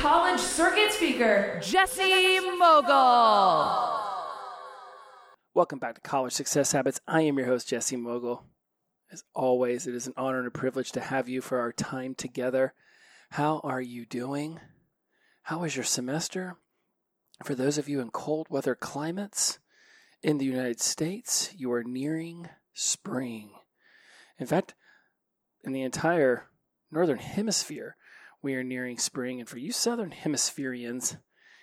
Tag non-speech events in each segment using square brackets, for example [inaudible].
college circuit speaker, Jesse Mogle. Welcome back to College Success Habits. I am your host, Jesse Mogle. As always, it is an honor and a privilege to have you for our time together. How are you doing? How is your semester? For those of you in cold weather climates in the United States, you are nearing spring. In fact, in the entire northern hemisphere, we are nearing spring. And for you southern hemispherians,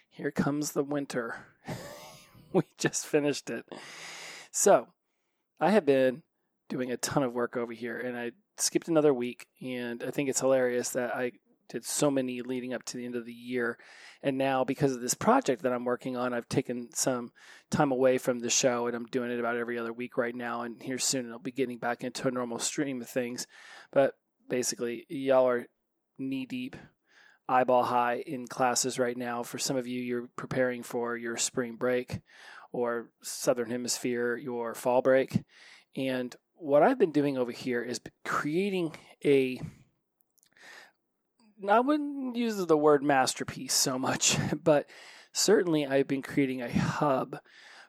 here comes the winter. [laughs] we just finished it. So, I have been doing a ton of work over here, and I skipped another week. And I think it's hilarious that I did so many leading up to the end of the year. And now, because of this project that I'm working on, I've taken some time away from the show and I'm doing it about every other week right now. And here soon, I'll be getting back into a normal stream of things. But basically, y'all are knee deep, eyeball high in classes right now. For some of you, you're preparing for your spring break or Southern Hemisphere, your fall break. And what I've been doing over here is creating a I wouldn't use the word masterpiece so much, [laughs] but certainly I've been creating a hub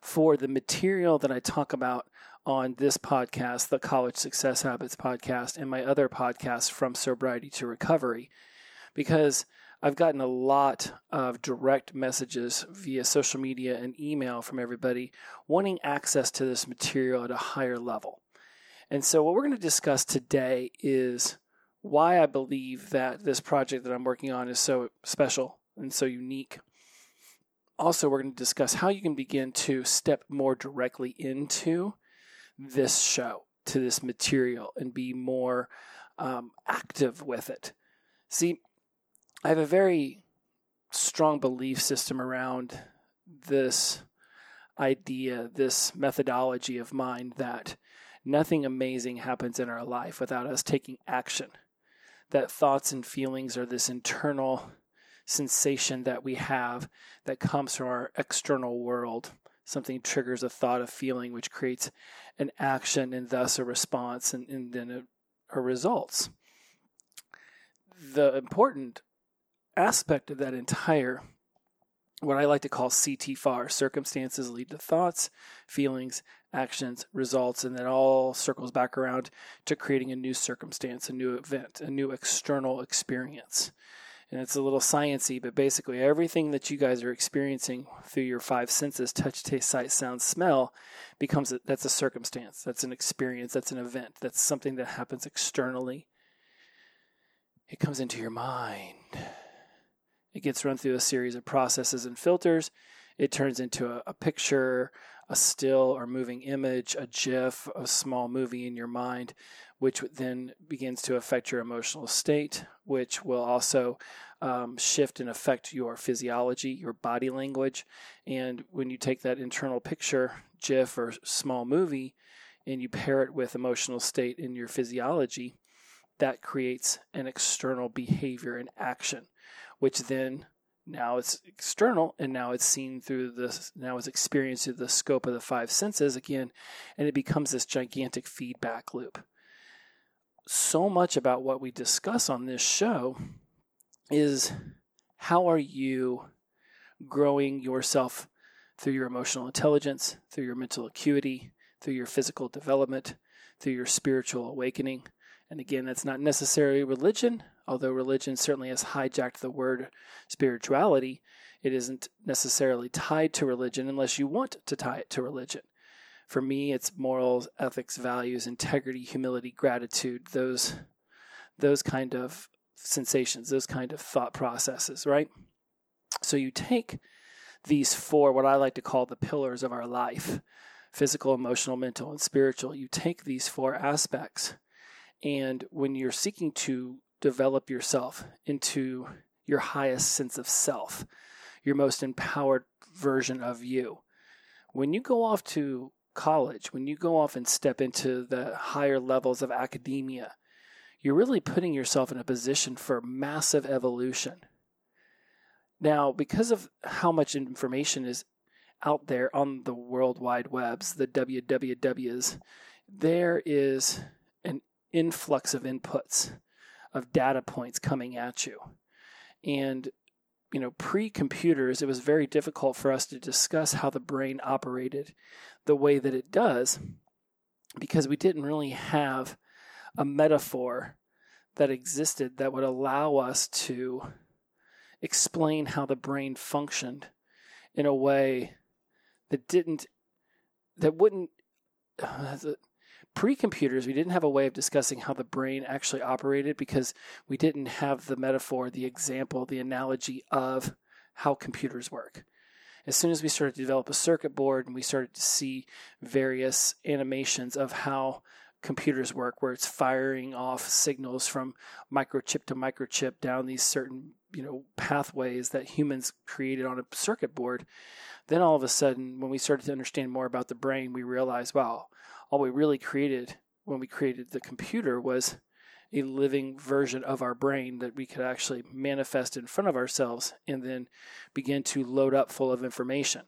for the material that I talk about on this podcast, the College Success Habits podcast, and my other podcasts from sobriety to recovery, because I've gotten a lot of direct messages via social media and email from everybody wanting access to this material at a higher level. And so, what we're going to discuss today is why I believe that this project that I'm working on is so special and so unique. Also, we're going to discuss how you can begin to step more directly into this show, to this material, and be more um, active with it. See, I have a very strong belief system around this idea, this methodology of mine that nothing amazing happens in our life without us taking action that thoughts and feelings are this internal sensation that we have that comes from our external world. Something triggers a thought, a feeling, which creates an action and thus a response and, and then a, a results. The important aspect of that entire what I like to call CTFAR circumstances lead to thoughts, feelings, actions, results, and then all circles back around to creating a new circumstance, a new event, a new external experience. And it's a little sciency, but basically everything that you guys are experiencing through your five senses touch, taste, sight, sound, smell becomes a, that's a circumstance, that's an experience, that's an event, that's something that happens externally. It comes into your mind. It gets run through a series of processes and filters. It turns into a, a picture, a still or moving image, a GIF, a small movie in your mind, which then begins to affect your emotional state, which will also um, shift and affect your physiology, your body language. And when you take that internal picture, GIF, or small movie, and you pair it with emotional state in your physiology, that creates an external behavior and action which then now it's external and now it's seen through this now it's experienced through the scope of the five senses again and it becomes this gigantic feedback loop. So much about what we discuss on this show is how are you growing yourself through your emotional intelligence through your mental acuity through your physical development through your spiritual awakening? And again that's not necessarily religion although religion certainly has hijacked the word spirituality, it isn't necessarily tied to religion unless you want to tie it to religion. For me, it's morals, ethics, values, integrity, humility, gratitude, those those kind of sensations, those kind of thought processes, right? So you take these four, what I like to call the pillars of our life physical, emotional, mental, and spiritual. You take these four aspects, and when you're seeking to develop yourself into your highest sense of self, your most empowered version of you. When you go off to college, when you go off and step into the higher levels of academia, you're really putting yourself in a position for massive evolution. Now, because of how much information is out there on the World Wide Webs, the WWWs, there is an influx of inputs, of data points coming at you. And, you know, pre computers, it was very difficult for us to discuss how the brain operated the way that it does because we didn't really have a metaphor that existed that would allow us to explain how the brain functioned in a way that didn't that wouldn't [sighs] uh, pre-computers we didn't have a way of discussing how the brain actually operated because we didn't have the metaphor the example the analogy of how computers work. As soon as we started to develop a circuit board and we started to see various animations of how computers work where it's firing off signals from microchip to microchip down these certain you know pathways that humans created on a circuit board then all of a sudden when we started to understand more about the brain we realized wow all we really created when we created the computer was a living version of our brain that we could actually manifest in front of ourselves and then begin to load up full of information.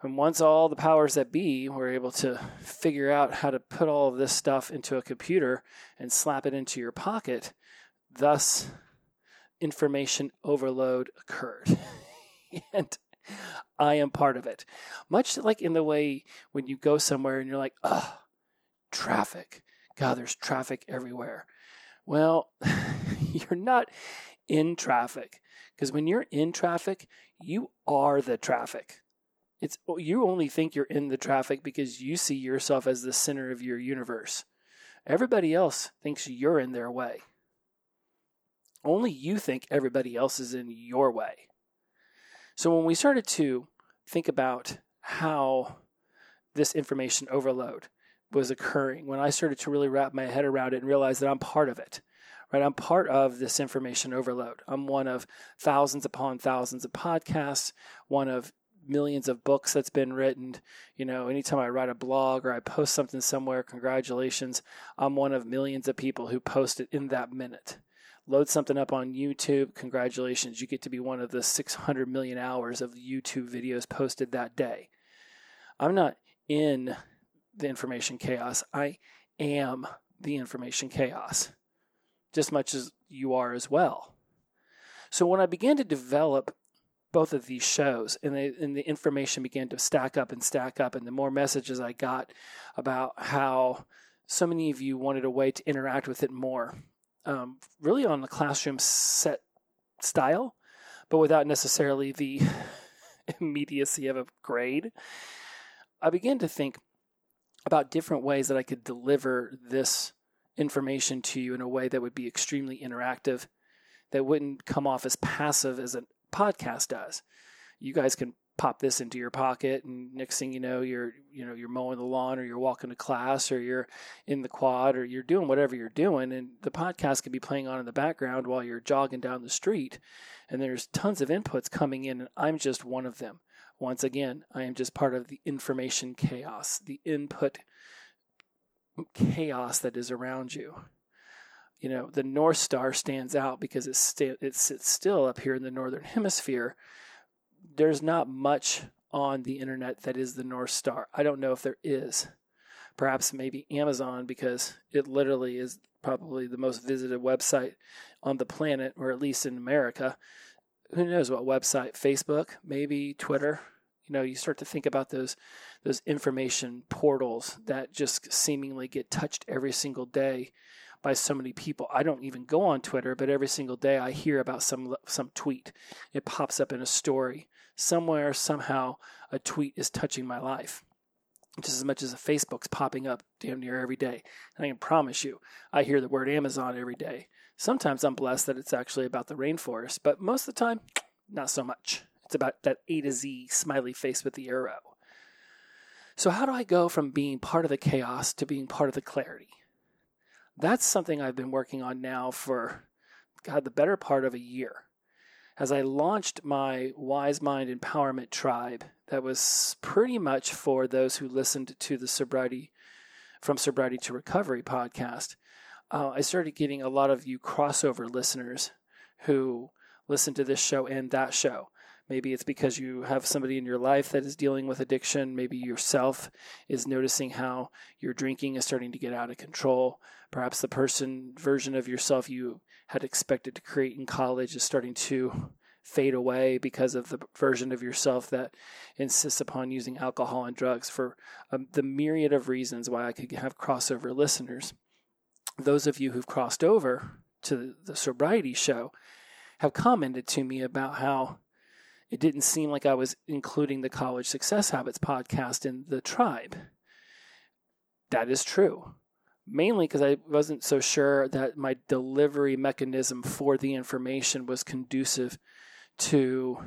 And once all the powers that be were able to figure out how to put all of this stuff into a computer and slap it into your pocket, thus information overload occurred. [laughs] and I am part of it. Much like in the way when you go somewhere and you're like, ugh, traffic. God, there's traffic everywhere. Well, [laughs] you're not in traffic because when you're in traffic, you are the traffic. It's oh, you only think you're in the traffic because you see yourself as the center of your universe. Everybody else thinks you're in their way. Only you think everybody else is in your way. So when we started to think about how this information overload was occurring, when I started to really wrap my head around it and realize that I'm part of it, right? I'm part of this information overload. I'm one of thousands upon thousands of podcasts, one of millions of books that's been written. You know, anytime I write a blog or I post something somewhere, congratulations. I'm one of millions of people who post it in that minute. Load something up on YouTube, congratulations. You get to be one of the 600 million hours of YouTube videos posted that day. I'm not in the information chaos. I am the information chaos, just much as you are as well. So when I began to develop both of these shows and, and the information began to stack up and stack up and the more messages i got about how so many of you wanted a way to interact with it more um, really on the classroom set style but without necessarily the [laughs] immediacy of a grade i began to think about different ways that i could deliver this information to you in a way that would be extremely interactive that wouldn't come off as passive as a podcast does. You guys can pop this into your pocket and next thing you know you're you know you're mowing the lawn or you're walking to class or you're in the quad or you're doing whatever you're doing and the podcast can be playing on in the background while you're jogging down the street and there's tons of inputs coming in and I'm just one of them. Once again, I am just part of the information chaos, the input chaos that is around you you know, the North Star stands out because it, sta- it sits still up here in the Northern Hemisphere. There's not much on the internet that is the North Star. I don't know if there is. Perhaps maybe Amazon because it literally is probably the most visited website on the planet, or at least in America. Who knows what website? Facebook, maybe Twitter. You know, you start to think about those those information portals that just seemingly get touched every single day by so many people. I don't even go on Twitter, but every single day I hear about some some tweet. It pops up in a story somewhere somehow a tweet is touching my life. Just as much as a Facebook's popping up damn near every day. And I can promise you, I hear the word Amazon every day. Sometimes I'm blessed that it's actually about the rainforest, but most of the time, not so much. It's about that A to Z smiley face with the arrow. So, how do I go from being part of the chaos to being part of the clarity? That's something I've been working on now for, God, the better part of a year. as I launched my Wise Mind Empowerment Tribe, that was pretty much for those who listened to the Sobriety from Sobriety to Recovery podcast. Uh, I started getting a lot of you crossover listeners who listen to this show and that show. Maybe it's because you have somebody in your life that is dealing with addiction. Maybe yourself is noticing how your drinking is starting to get out of control. Perhaps the person version of yourself you had expected to create in college is starting to fade away because of the version of yourself that insists upon using alcohol and drugs for um, the myriad of reasons why I could have crossover listeners. Those of you who've crossed over to the sobriety show have commented to me about how it didn't seem like I was including the College Success Habits podcast in the tribe. That is true. Mainly because I wasn't so sure that my delivery mechanism for the information was conducive to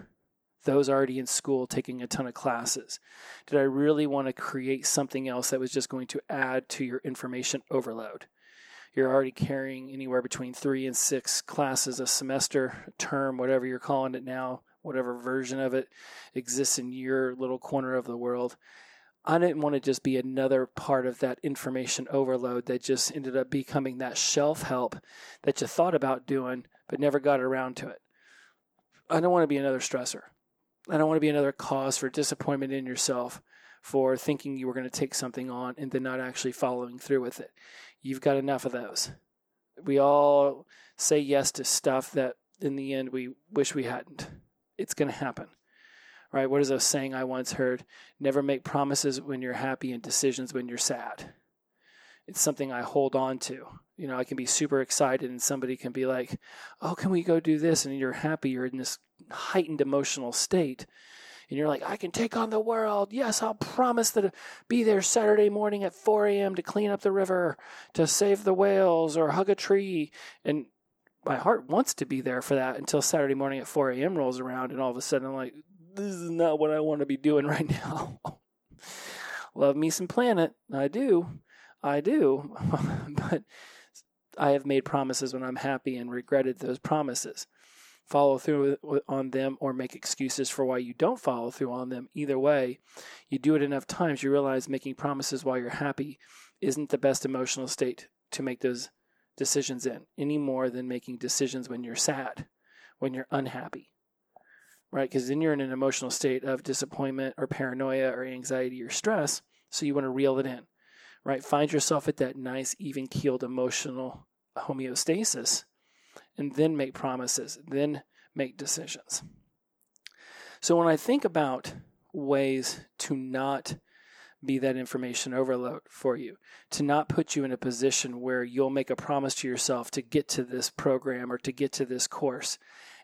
those already in school taking a ton of classes. Did I really want to create something else that was just going to add to your information overload? You're already carrying anywhere between three and six classes a semester, term, whatever you're calling it now whatever version of it exists in your little corner of the world. I didn't want to just be another part of that information overload that just ended up becoming that shelf help that you thought about doing but never got around to it. I don't want to be another stressor. I don't want to be another cause for disappointment in yourself for thinking you were going to take something on and then not actually following through with it. You've got enough of those. We all say yes to stuff that in the end we wish we hadn't it's going to happen. Right? What is a saying I once heard? Never make promises when you're happy and decisions when you're sad. It's something I hold on to. You know, I can be super excited and somebody can be like, "Oh, can we go do this?" and you're happy, you're in this heightened emotional state. And you're like, I can take on the world. Yes, I'll promise to uh, be there Saturday morning at 4 a.m. to clean up the river, to save the whales, or hug a tree. And my heart wants to be there for that until Saturday morning at 4 a.m. rolls around, and all of a sudden I'm like, this is not what I want to be doing [laughs] right now. Love me some planet. I do. I do. [laughs] but I have made promises when I'm happy and regretted those promises. Follow through on them or make excuses for why you don't follow through on them. Either way, you do it enough times, you realize making promises while you're happy isn't the best emotional state to make those decisions in any more than making decisions when you're sad, when you're unhappy, right? Because then you're in an emotional state of disappointment or paranoia or anxiety or stress. So you want to reel it in, right? Find yourself at that nice, even keeled emotional homeostasis and then make promises, then make decisions. So when I think about ways to not be that information overload for you, to not put you in a position where you'll make a promise to yourself to get to this program or to get to this course,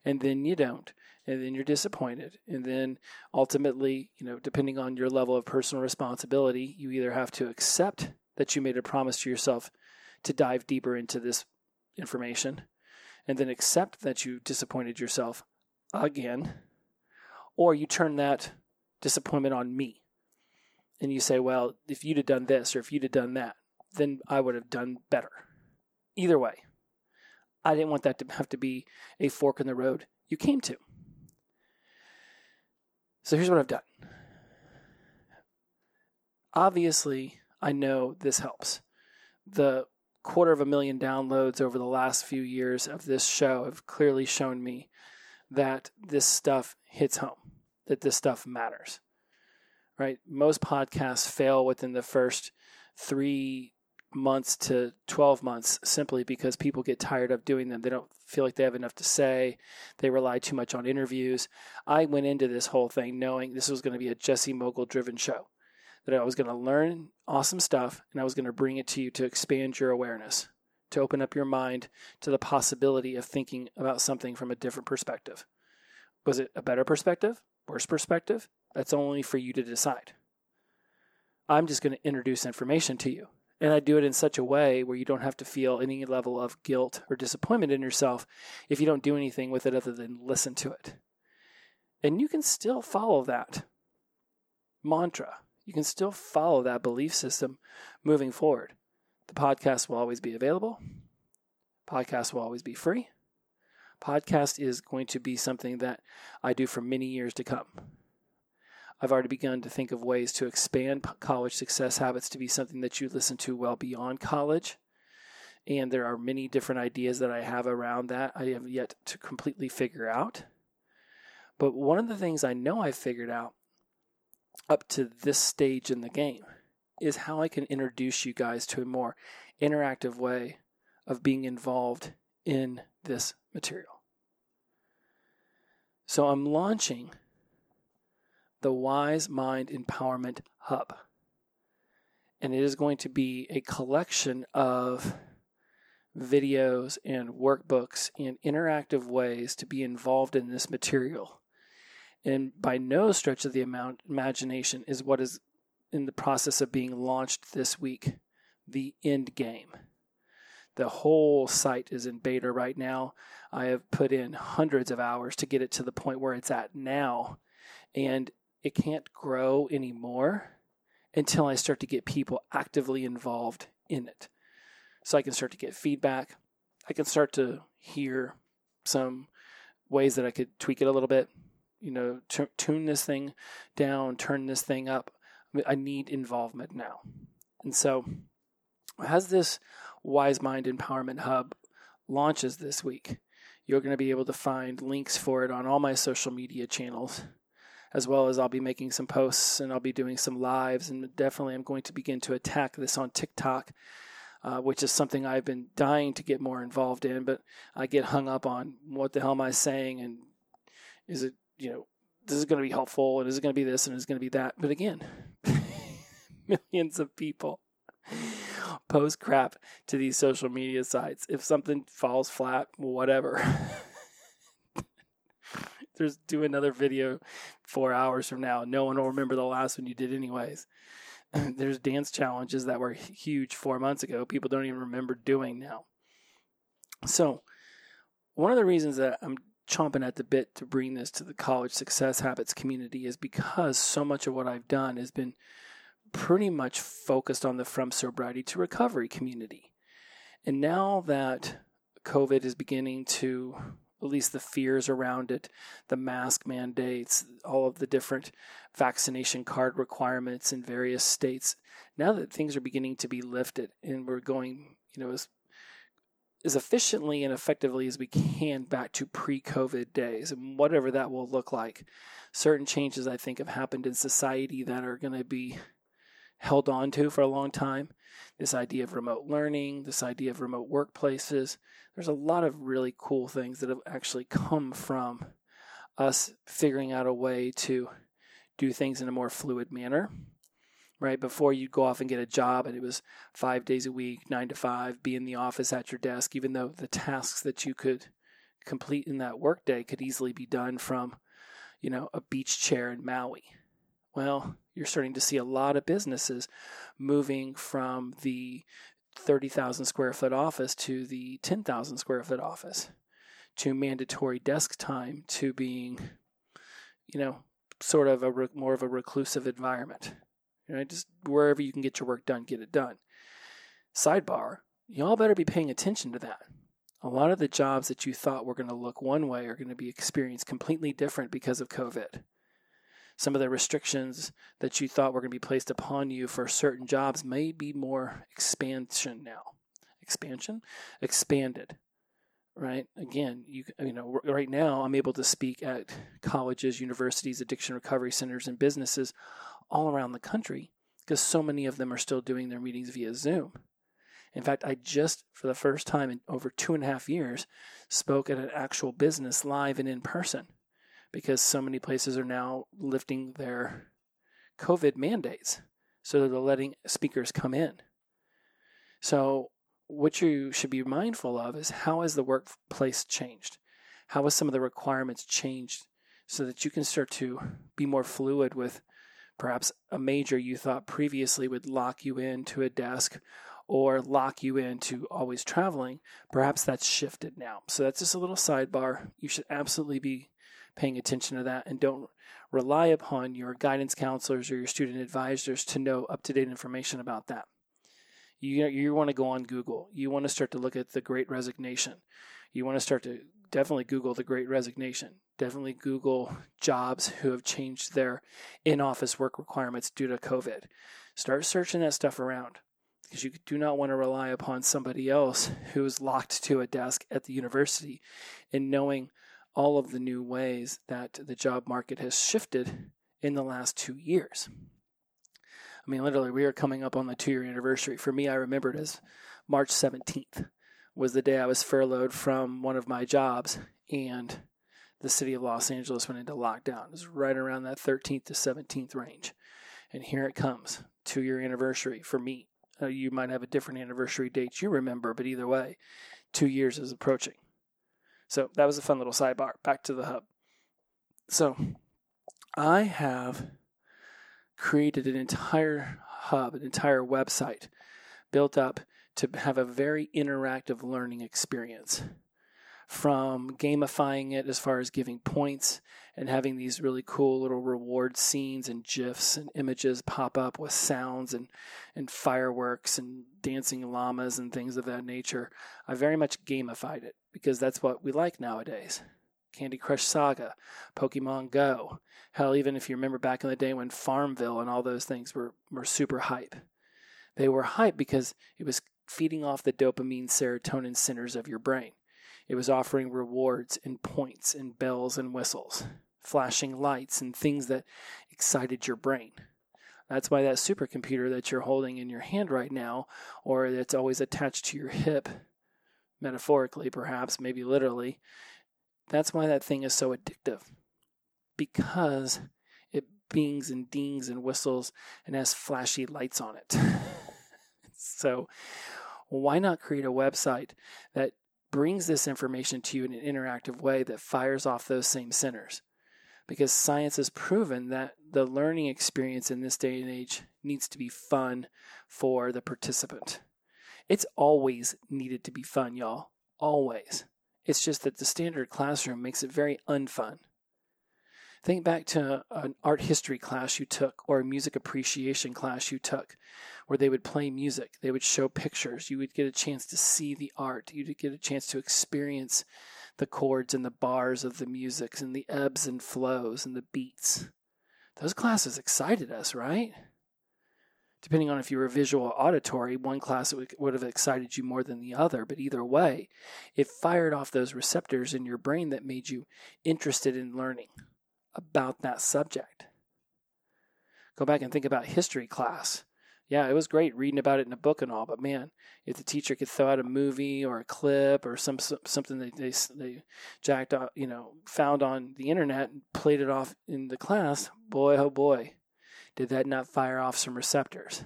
and then you don't. And then you're disappointed. And then ultimately, you know, depending on your level of personal responsibility, you either have to accept that you made a promise to yourself to dive deeper into this information, and then accept that you disappointed yourself again, or you turn that disappointment on me and you say, well, if you'd have done this or if you'd have done that, then I would have done better. Either way, I didn't want that to have to be a fork in the road you came to. So here's what I've done. Obviously, I know this helps. The quarter of a million downloads over the last few years of this show have clearly shown me that this stuff hits home, that this stuff matters right? Most podcasts fail within the first three months to 12 months simply because people get tired of doing them. They don't feel like they have enough to say. They rely too much on interviews. I went into this whole thing knowing this was going to be a Jesse Mogle driven show, that I was going to learn awesome stuff and I was going to bring it to you to expand your awareness, to open up your mind to the possibility of thinking about something from a different perspective. Was it a better perspective? Worse perspective? That's only for you to decide. I'm just going to introduce information to you. And I do it in such a way where you don't have to feel any level of guilt or disappointment in yourself if you don't do anything with it other than listen to it. And you can still follow that mantra. You can still follow that belief system moving forward. The podcast will always be available. Podcast will always be free. Podcast is going to be something that I do for many years to come. I've already begun to think of ways to expand college success habits to be something that you listen to well beyond college. And there are many different ideas that I have around that I have yet to completely figure out. But one of the things I know I've figured out up to this stage in the game is how I can introduce you guys to a more interactive way of being involved in this material. So I'm launching the Wise Mind Empowerment Hub. And it is going to be a collection of videos and workbooks and interactive ways to be involved in this material. And by no stretch of the amount, imagination is what is in the process of being launched this week the end game. The whole site is in beta right now. I have put in hundreds of hours to get it to the point where it's at now. And it can't grow anymore until I start to get people actively involved in it. So I can start to get feedback. I can start to hear some ways that I could tweak it a little bit. You know, t- tune this thing down, turn this thing up. I need involvement now. And so, as this Wise Mind Empowerment Hub launches this week, you're going to be able to find links for it on all my social media channels as well as I'll be making some posts and I'll be doing some lives. And definitely, I'm going to begin to attack this on TikTok, uh, which is something I've been dying to get more involved in. But I get hung up on what the hell am I saying? And is it, you know, this is going to be helpful and is it going to be this and is it going to be that? But again, [laughs] millions of people post crap to these social media sites. If something falls flat, whatever. [laughs] there's do another video four hours from now. No one will remember the last one you did anyways. [clears throat] there's dance challenges that were huge four months ago. People don't even remember doing now. So one of the reasons that I'm chomping at the bit to bring this to the college success habits community is because so much of what I've done has been pretty much focused on the from sobriety to recovery community. And now that COVID is beginning to at least the fears around it, the mask mandates, all of the different vaccination card requirements in various states. Now that things are beginning to be lifted and we're going, you know, as as efficiently and effectively as we can back to pre-COVID days and whatever that will look like. Certain changes I think have happened in society that are going to be held on to for a long time. This idea of remote learning, this idea of remote workplaces. There's a lot of really cool things that have actually come from us figuring out a way to do things in a more fluid manner. Right before you go off and get a job, and it was five days a week, nine to five, be in the office at your desk, even though the tasks that you could complete in that workday could easily be done from, you know, a beach chair in Maui. Well, you're starting to see a lot of businesses moving from the 30,000 square foot office to the 10,000 square foot office to mandatory desk time to being, you know, sort of a re- more of a reclusive environment. You know, just wherever you can get your work done, get it done. Sidebar, y'all better be paying attention to that. A lot of the jobs that you thought were going to look one way are going to be experienced completely different because of COVID some of the restrictions that you thought were going to be placed upon you for certain jobs may be more expansion now. Expansion? Expanded. Right? Again, you you know, right now I'm able to speak at colleges, universities, addiction recovery centers and businesses all around the country because so many of them are still doing their meetings via Zoom. In fact, I just, for the first time in over two and a half years, spoke at an actual business live and in person because so many places are now lifting their COVID mandates. So they're letting speakers come in. So, what you should be mindful of is how has the workplace changed? How has some of the requirements changed so that you can start to be more fluid with perhaps a major you thought previously would lock you into a desk or lock you into always traveling, perhaps that's shifted now. So that's just a little sidebar. You should absolutely be paying attention to that and don't rely upon your guidance counselors or your student advisors to know up to date information about that. You, you want to go on Google. You want to start to look at the great resignation. You want to start to definitely Google the Great Resignation. Definitely Google jobs who have changed their in office work requirements due to COVID. Start searching that stuff around because you do not want to rely upon somebody else who is locked to a desk at the university and knowing all of the new ways that the job market has shifted in the last two years. I mean, literally, we are coming up on the two year anniversary. For me, I remember it as March 17th was the day I was furloughed from one of my jobs, and the city of Los Angeles went into lockdown. It was right around that 13th to 17th range. And here it comes, two year anniversary for me. Uh, you might have a different anniversary date you remember, but either way, two years is approaching. So that was a fun little sidebar. Back to the hub. So I have created an entire hub, an entire website built up to have a very interactive learning experience. From gamifying it as far as giving points and having these really cool little reward scenes and GIFs and images pop up with sounds and, and fireworks and dancing llamas and things of that nature, I very much gamified it because that's what we like nowadays. Candy Crush Saga, Pokemon Go. Hell, even if you remember back in the day when Farmville and all those things were, were super hype. They were hype because it was feeding off the dopamine serotonin centers of your brain. It was offering rewards and points and bells and whistles, flashing lights and things that excited your brain. That's why that supercomputer that you're holding in your hand right now, or that's always attached to your hip, metaphorically perhaps, maybe literally, that's why that thing is so addictive. Because it bings and dings and whistles and has flashy lights on it. [laughs] so, why not create a website that brings this information to you in an interactive way that fires off those same centers? Because science has proven that the learning experience in this day and age needs to be fun for the participant. It's always needed to be fun, y'all. Always. It's just that the standard classroom makes it very unfun. Think back to an art history class you took or a music appreciation class you took where they would play music, they would show pictures, you would get a chance to see the art, you'd get a chance to experience the chords and the bars of the music and the ebbs and flows and the beats. Those classes excited us, right? Depending on if you were visual or auditory, one class would have excited you more than the other, but either way, it fired off those receptors in your brain that made you interested in learning about that subject. Go back and think about history class. Yeah, it was great reading about it in a book and all, but man, if the teacher could throw out a movie or a clip or some something that they they jacked out, you know, found on the internet and played it off in the class, boy oh boy, did that not fire off some receptors?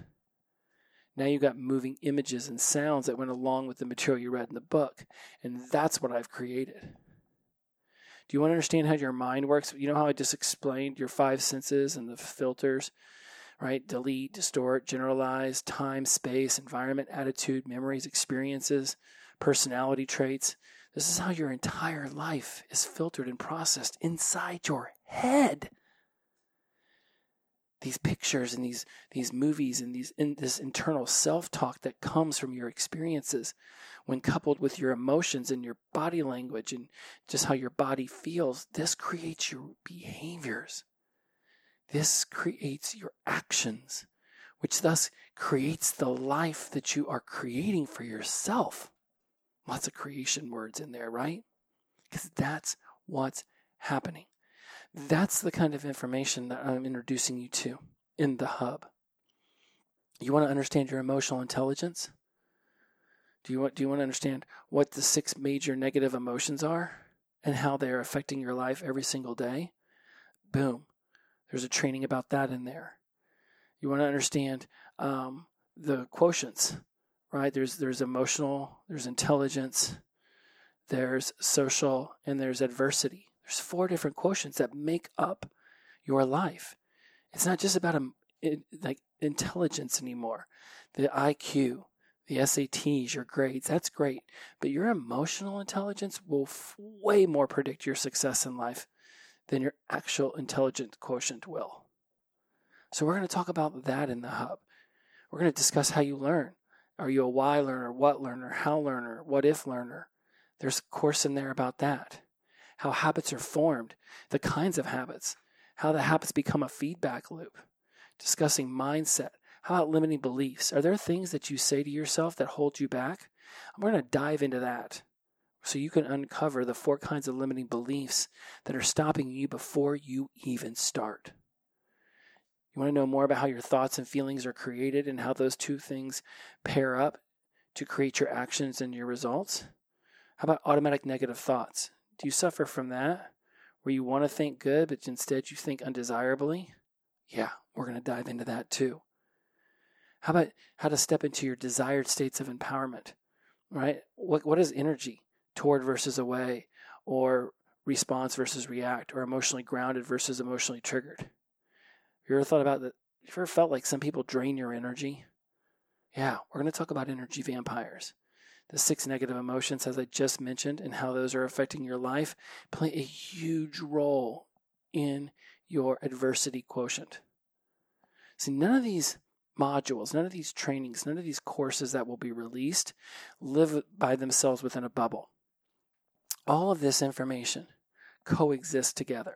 Now you got moving images and sounds that went along with the material you read in the book, and that's what I've created. Do you want to understand how your mind works? You know how I just explained your five senses and the filters, right? Delete, distort, generalize, time, space, environment, attitude, memories, experiences, personality traits. This is how your entire life is filtered and processed inside your head these pictures and these these movies and these in this internal self-talk that comes from your experiences when coupled with your emotions and your body language and just how your body feels this creates your behaviors this creates your actions which thus creates the life that you are creating for yourself lots of creation words in there right because that's what's happening that's the kind of information that I'm introducing you to in the hub. You want to understand your emotional intelligence? Do you want do you want to understand what the six major negative emotions are and how they are affecting your life every single day? Boom. There's a training about that in there. You want to understand um, the quotients, right? There's there's emotional, there's intelligence, there's social, and there's adversity. There's four different quotients that make up your life. It's not just about um, it, like intelligence anymore. The IQ, the SATs, your grades, that's great. But your emotional intelligence will f- way more predict your success in life than your actual intelligence quotient will. So we're going to talk about that in the hub. We're going to discuss how you learn. Are you a why learner, what learner, how learner, what if learner? There's a course in there about that. How habits are formed, the kinds of habits, how the habits become a feedback loop, discussing mindset. How about limiting beliefs? Are there things that you say to yourself that hold you back? I'm going to dive into that so you can uncover the four kinds of limiting beliefs that are stopping you before you even start. You want to know more about how your thoughts and feelings are created and how those two things pair up to create your actions and your results? How about automatic negative thoughts? Do you suffer from that? Where you want to think good, but instead you think undesirably? Yeah, we're going to dive into that too. How about how to step into your desired states of empowerment? Right? What what is energy? Toward versus away, or response versus react, or emotionally grounded versus emotionally triggered. Have you ever thought about that? You ever felt like some people drain your energy? Yeah, we're going to talk about energy vampires. The six negative emotions, as I just mentioned, and how those are affecting your life, play a huge role in your adversity quotient. See, none of these modules, none of these trainings, none of these courses that will be released live by themselves within a bubble. All of this information coexists together.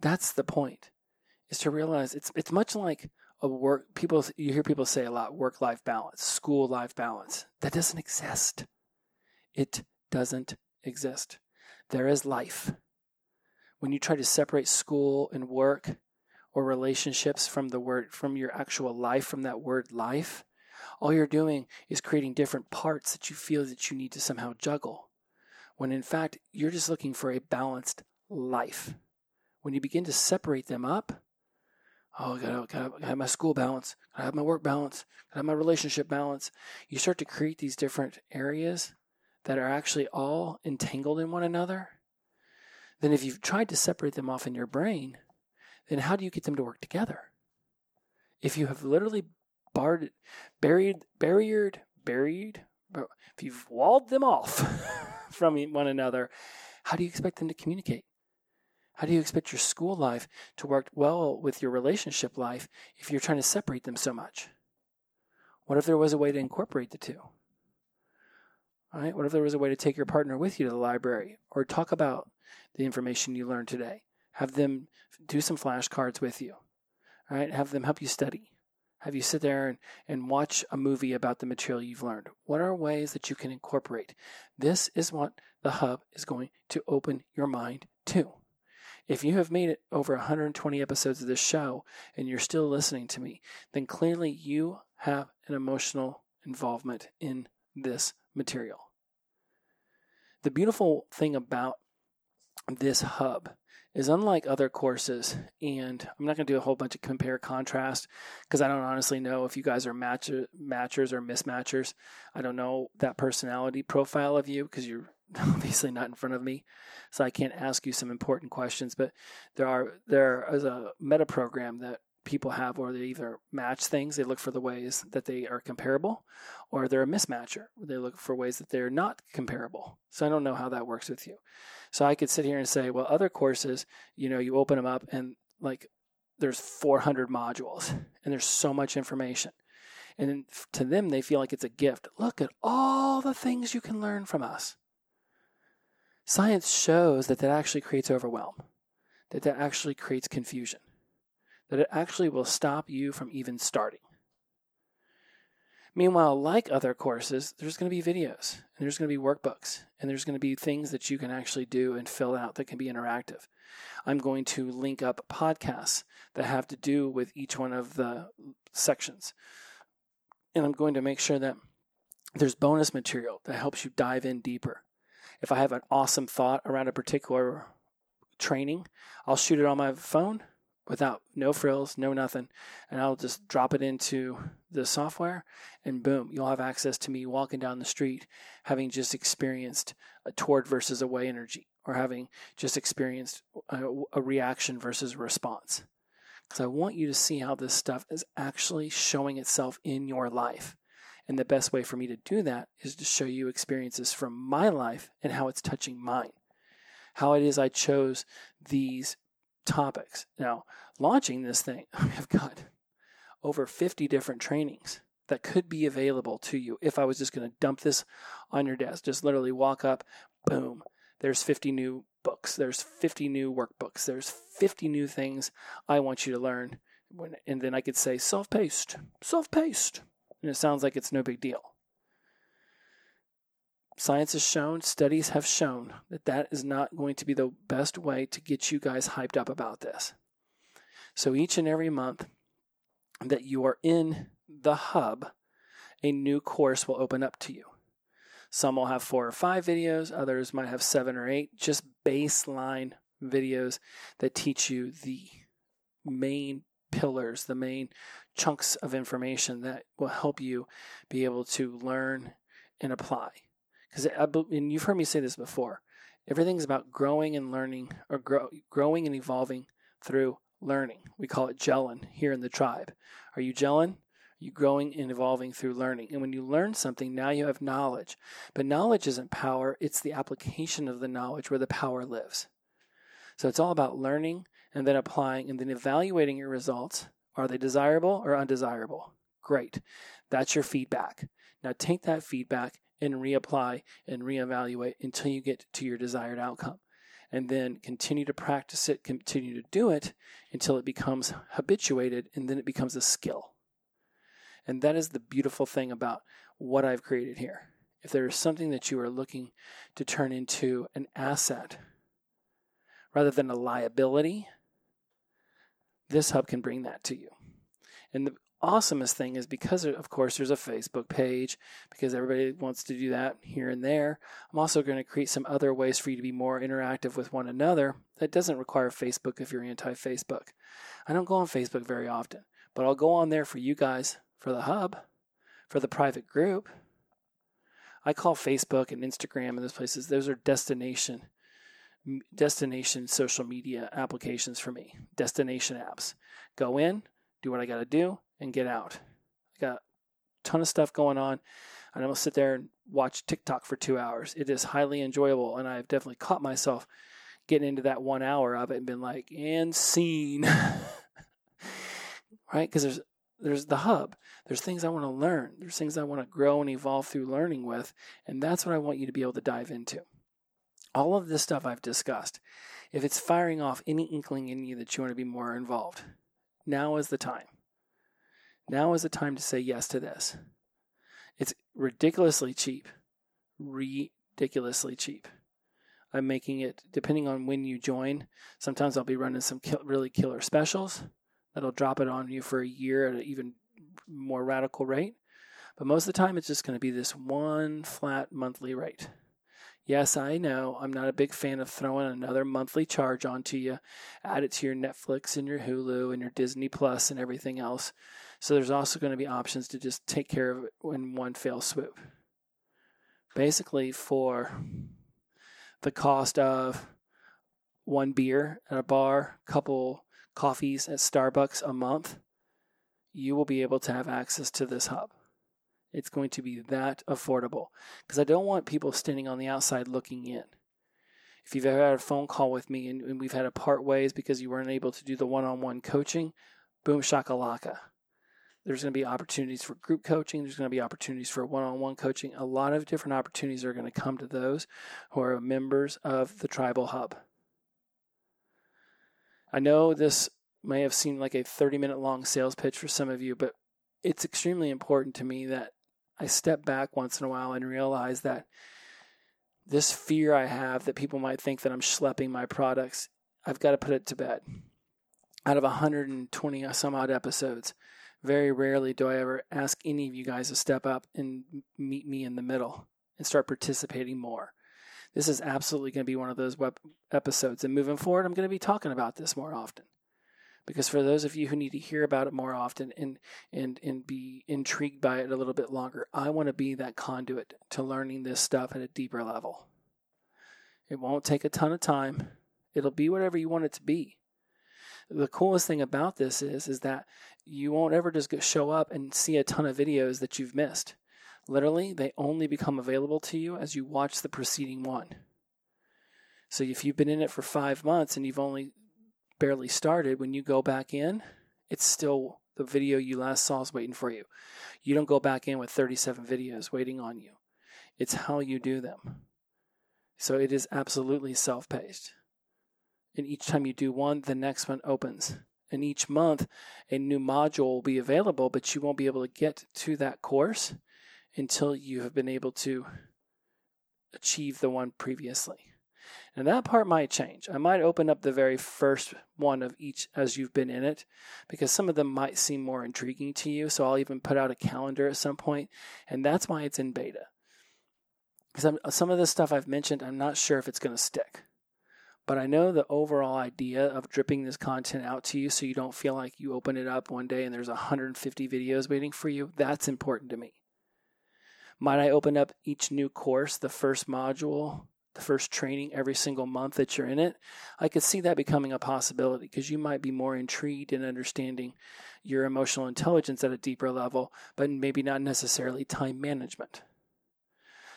That's the point, is to realize it's, it's much like a work, people, you hear people say a lot work life balance, school life balance. That doesn't exist. It doesn't exist. There is life. When you try to separate school and work, or relationships from the word from your actual life from that word life all you're doing is creating different parts that you feel that you need to somehow juggle when in fact you're just looking for a balanced life when you begin to separate them up oh I gotta, gotta, gotta have my school balance i have my work balance i have my relationship balance you start to create these different areas that are actually all entangled in one another then if you've tried to separate them off in your brain then how do you get them to work together? If you have literally barred, buried, barriered, buried, if you've walled them off [laughs] [laughs] from one another, how do you expect them to communicate? How do you expect your school life to work well with your relationship life if you're trying to separate them so much? What if there was a way to incorporate the two? All right? What if there was a way to take your partner with you to the library or talk about the information you learned today? Have them do some flashcards with you. All right, have them help you study. Have you sit there and, and watch a movie about the material you've learned. What are ways that you can incorporate? This is what the hub is going to open your mind to. If you have made it over 120 episodes of this show and you're still listening to me, then clearly you have an emotional involvement in this material. The beautiful thing about this hub is unlike other courses, and I'm not going to do a whole bunch of compare contrast because I don't honestly know if you guys are matcher, matchers or mismatchers. I don't know that personality profile of you because you're [laughs] obviously not in front of me, so I can't ask you some important questions. But there are there is a meta program that people have where they either match things, they look for the ways that they are comparable, or they're a mismatcher. They look for ways that they're not comparable. So I don't know how that works with you. So I could sit here and say, well, other courses, you know, you open them up and like there's 400 modules and there's so much information. And to them, they feel like it's a gift. Look at all the things you can learn from us. Science shows that that actually creates overwhelm, that that actually creates confusion, that it actually will stop you from even starting. Meanwhile, like other courses, there's going to be videos and there's going to be workbooks and there's going to be things that you can actually do and fill out that can be interactive. I'm going to link up podcasts that have to do with each one of the sections. And I'm going to make sure that there's bonus material that helps you dive in deeper. If I have an awesome thought around a particular training, I'll shoot it on my phone without no frills, no nothing. And I'll just drop it into the software and boom, you'll have access to me walking down the street having just experienced a toward versus away energy or having just experienced a, a reaction versus a response. Because I want you to see how this stuff is actually showing itself in your life. And the best way for me to do that is to show you experiences from my life and how it's touching mine. How it is I chose these topics. Now, launching this thing, [laughs] I've got over 50 different trainings that could be available to you if I was just going to dump this on your desk. Just literally walk up, boom, there's 50 new books, there's 50 new workbooks, there's 50 new things I want you to learn. When, and then I could say self paced, self paced. And it sounds like it's no big deal. Science has shown, studies have shown that that is not going to be the best way to get you guys hyped up about this. So each and every month that you are in the hub, a new course will open up to you. Some will have four or five videos, others might have seven or eight, just baseline videos that teach you the main pillars, the main chunks of information that will help you be able to learn and apply. Because, and you've heard me say this before, everything's about growing and learning, or grow, growing and evolving through learning. We call it gelling here in the tribe. Are you gelling? you growing and evolving through learning. And when you learn something, now you have knowledge. But knowledge isn't power, it's the application of the knowledge where the power lives. So it's all about learning and then applying and then evaluating your results. Are they desirable or undesirable? Great. That's your feedback. Now take that feedback and reapply and reevaluate until you get to your desired outcome. And then continue to practice it, continue to do it until it becomes habituated and then it becomes a skill. And that is the beautiful thing about what I've created here. If there is something that you are looking to turn into an asset rather than a liability, this hub can bring that to you. And the awesomest thing is because, of course, there's a Facebook page, because everybody wants to do that here and there. I'm also going to create some other ways for you to be more interactive with one another that doesn't require Facebook if you're anti Facebook. I don't go on Facebook very often, but I'll go on there for you guys for the hub, for the private group. I call Facebook and Instagram and those places, those are destination destination social media applications for me. Destination apps. Go in, do what I got to do, and get out. I got a ton of stuff going on. I'm gonna sit there and watch TikTok for two hours. It is highly enjoyable, and I've definitely caught myself getting into that one hour of it and been like, and seen. [laughs] right? Because there's there's the hub. There's things I want to learn. There's things I want to grow and evolve through learning with. And that's what I want you to be able to dive into. All of this stuff I've discussed, if it's firing off any inkling in you that you want to be more involved, now is the time. Now is the time to say yes to this. It's ridiculously cheap. Ridiculously cheap. I'm making it, depending on when you join, sometimes I'll be running some really killer specials that'll drop it on you for a year at an even more radical rate. But most of the time, it's just going to be this one flat monthly rate. Yes, I know I'm not a big fan of throwing another monthly charge onto you, add it to your Netflix and your Hulu and your Disney Plus and everything else. So there's also going to be options to just take care of it in one fell swoop. Basically, for the cost of one beer at a bar, couple coffees at Starbucks a month, you will be able to have access to this hub. It's going to be that affordable because I don't want people standing on the outside looking in. If you've ever had a phone call with me and, and we've had to part ways because you weren't able to do the one on one coaching, boom shakalaka. There's going to be opportunities for group coaching. There's going to be opportunities for one on one coaching. A lot of different opportunities are going to come to those who are members of the Tribal Hub. I know this may have seemed like a 30 minute long sales pitch for some of you, but it's extremely important to me that I step back once in a while and realize that this fear I have that people might think that I'm schlepping my products, I've got to put it to bed. Out of 120 some odd episodes, very rarely do I ever ask any of you guys to step up and meet me in the middle and start participating more this is absolutely going to be one of those web episodes. And moving forward, I'm going to be talking about this more often. Because for those of you who need to hear about it more often and, and, and be intrigued by it a little bit longer, I want to be that conduit to learning this stuff at a deeper level. It won't take a ton of time. It'll be whatever you want it to be. The coolest thing about this is, is that you won't ever just show up and see a ton of videos that you've missed. Literally, they only become available to you as you watch the preceding one. So if you've been in it for five months and you've only barely started, when you go back in, it's still The video you last saw is waiting for you. You don't go back in with 37 videos waiting on you. It's how you do them. So it is absolutely self paced. And each time you do one, the next one opens. And each month, a new module will be available, but you won't be able to get to that course until you have been able to achieve the one previously. And that part might change. I might open up the very first one of each as you've been in it because some of them might seem more intriguing to you. So I'll even put out a calendar at some point, and that's why it's in beta. Because some of the stuff I've mentioned, I'm not sure if it's going to stick. But I know the overall idea of dripping this content out to you so you don't feel like you open it up one day and there's 150 videos waiting for you, that's important to me. Might I open up each new course, the first module, the first training every single month that you're in it? I could see that becoming a possibility because you might be more intrigued in understanding your emotional intelligence at a deeper level, but maybe not necessarily time management.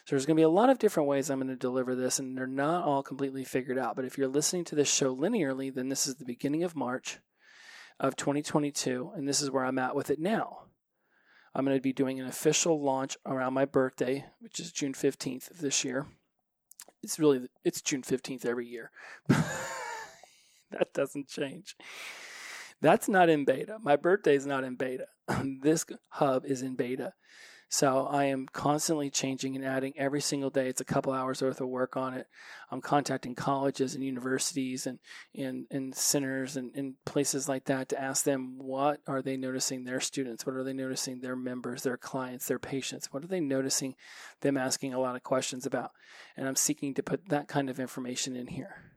So there's going to be a lot of different ways I'm going to deliver this, and they're not all completely figured out. But if you're listening to this show linearly, then this is the beginning of March of 2022, and this is where I'm at with it now. I'm going to be doing an official launch around my birthday, which is June 15th of this year. It's really it's June 15th every year. [laughs] that doesn't change. That's not in beta. My birthday is not in beta. [clears throat] this hub is in beta. So I am constantly changing and adding every single day. It's a couple hours worth of work on it. I'm contacting colleges and universities and and, and centers and, and places like that to ask them what are they noticing their students, what are they noticing their members, their clients, their patients, what are they noticing them asking a lot of questions about. And I'm seeking to put that kind of information in here.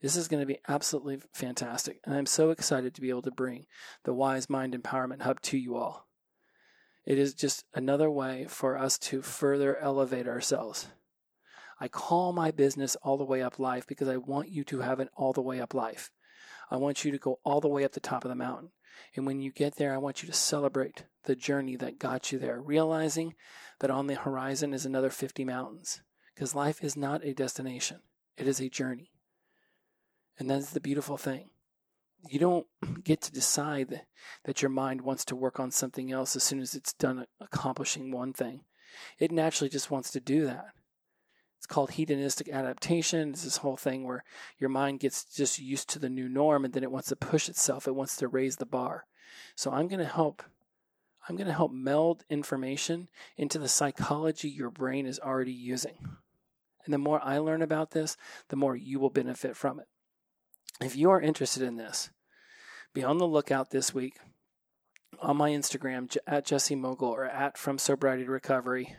This is going to be absolutely fantastic. And I'm so excited to be able to bring the Wise Mind Empowerment Hub to you all. It is just another way for us to further elevate ourselves. I call my business all the way up life because I want you to have an all the way up life. I want you to go all the way up the top of the mountain. And when you get there, I want you to celebrate the journey that got you there, realizing that on the horizon is another 50 mountains. Because life is not a destination, it is a journey. And that's the beautiful thing you don't [clears throat] get to decide that your mind wants to work on something else as soon as it's done accomplishing one thing. It naturally just wants to do that. It's called hedonistic adaptation. It's this whole thing where your mind gets just used to the new norm and then it wants to push itself. It wants to raise the bar. So I'm going to help I'm going to help meld information into the psychology your brain is already using. And the more I learn about this, the more you will benefit from it. If you are interested in this, be on the lookout this week on my Instagram at Jesse Mogle or at From Sobriety to Recovery.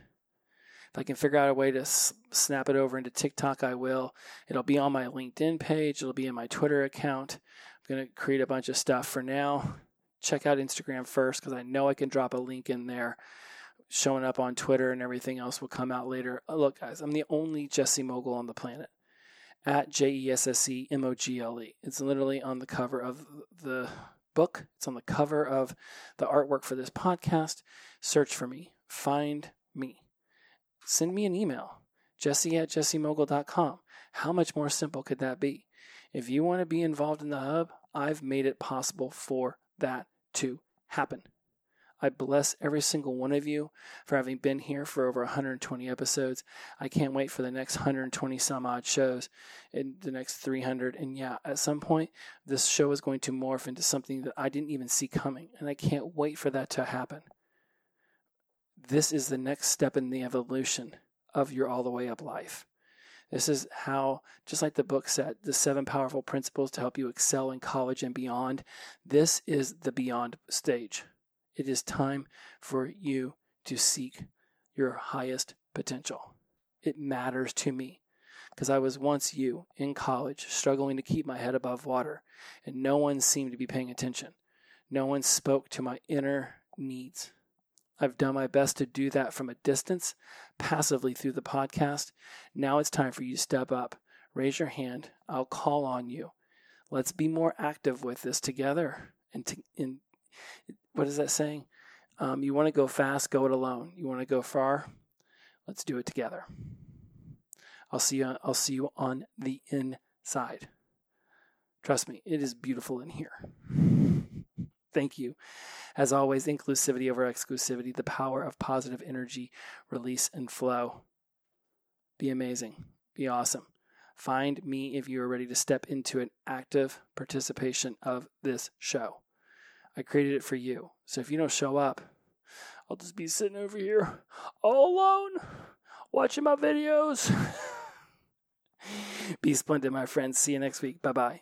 If I can figure out a way to snap it over into TikTok, I will. It'll be on my LinkedIn page. It'll be in my Twitter account. I'm going to create a bunch of stuff for now. Check out Instagram first because I know I can drop a link in there. Showing up on Twitter and everything else will come out later. Uh, look, guys, I'm the only Jesse Mogle on the planet at J E S S E M O G L E. It's literally on the cover of the book, it's on the cover of the artwork for this podcast. Search for me, find me. Send me an email, jesse at jessemogle.com. How much more simple could that be? If you want to be involved in the hub, I've made it possible for that to happen. I bless every single one of you for having been here for over 120 episodes. I can't wait for the next 120 some odd shows in the next 300. And yeah, at some point, this show is going to morph into something that I didn't even see coming. And I can't wait for that to happen. This is the next step in the evolution of your all the way up life. This is how, just like the book said, the seven powerful principles to help you excel in college and beyond. This is the beyond stage. It is time for you to seek your highest potential. It matters to me because I was once you in college, struggling to keep my head above water, and no one seemed to be paying attention. No one spoke to my inner needs. I've done my best to do that from a distance, passively through the podcast. Now it's time for you to step up. Raise your hand. I'll call on you. Let's be more active with this together and, to, and what is that saying? Um, you want to go fast, go it alone. You want to go far, let's do it together. I'll see you. I'll see you on the inside. Trust me, it is beautiful in here. Thank you. As always, inclusivity over exclusivity, the power of positive energy, release, and flow. Be amazing. Be awesome. Find me if you are ready to step into an active participation of this show. I created it for you. So if you don't show up, I'll just be sitting over here all alone watching my videos. [laughs] be splendid, my friends. See you next week. Bye bye.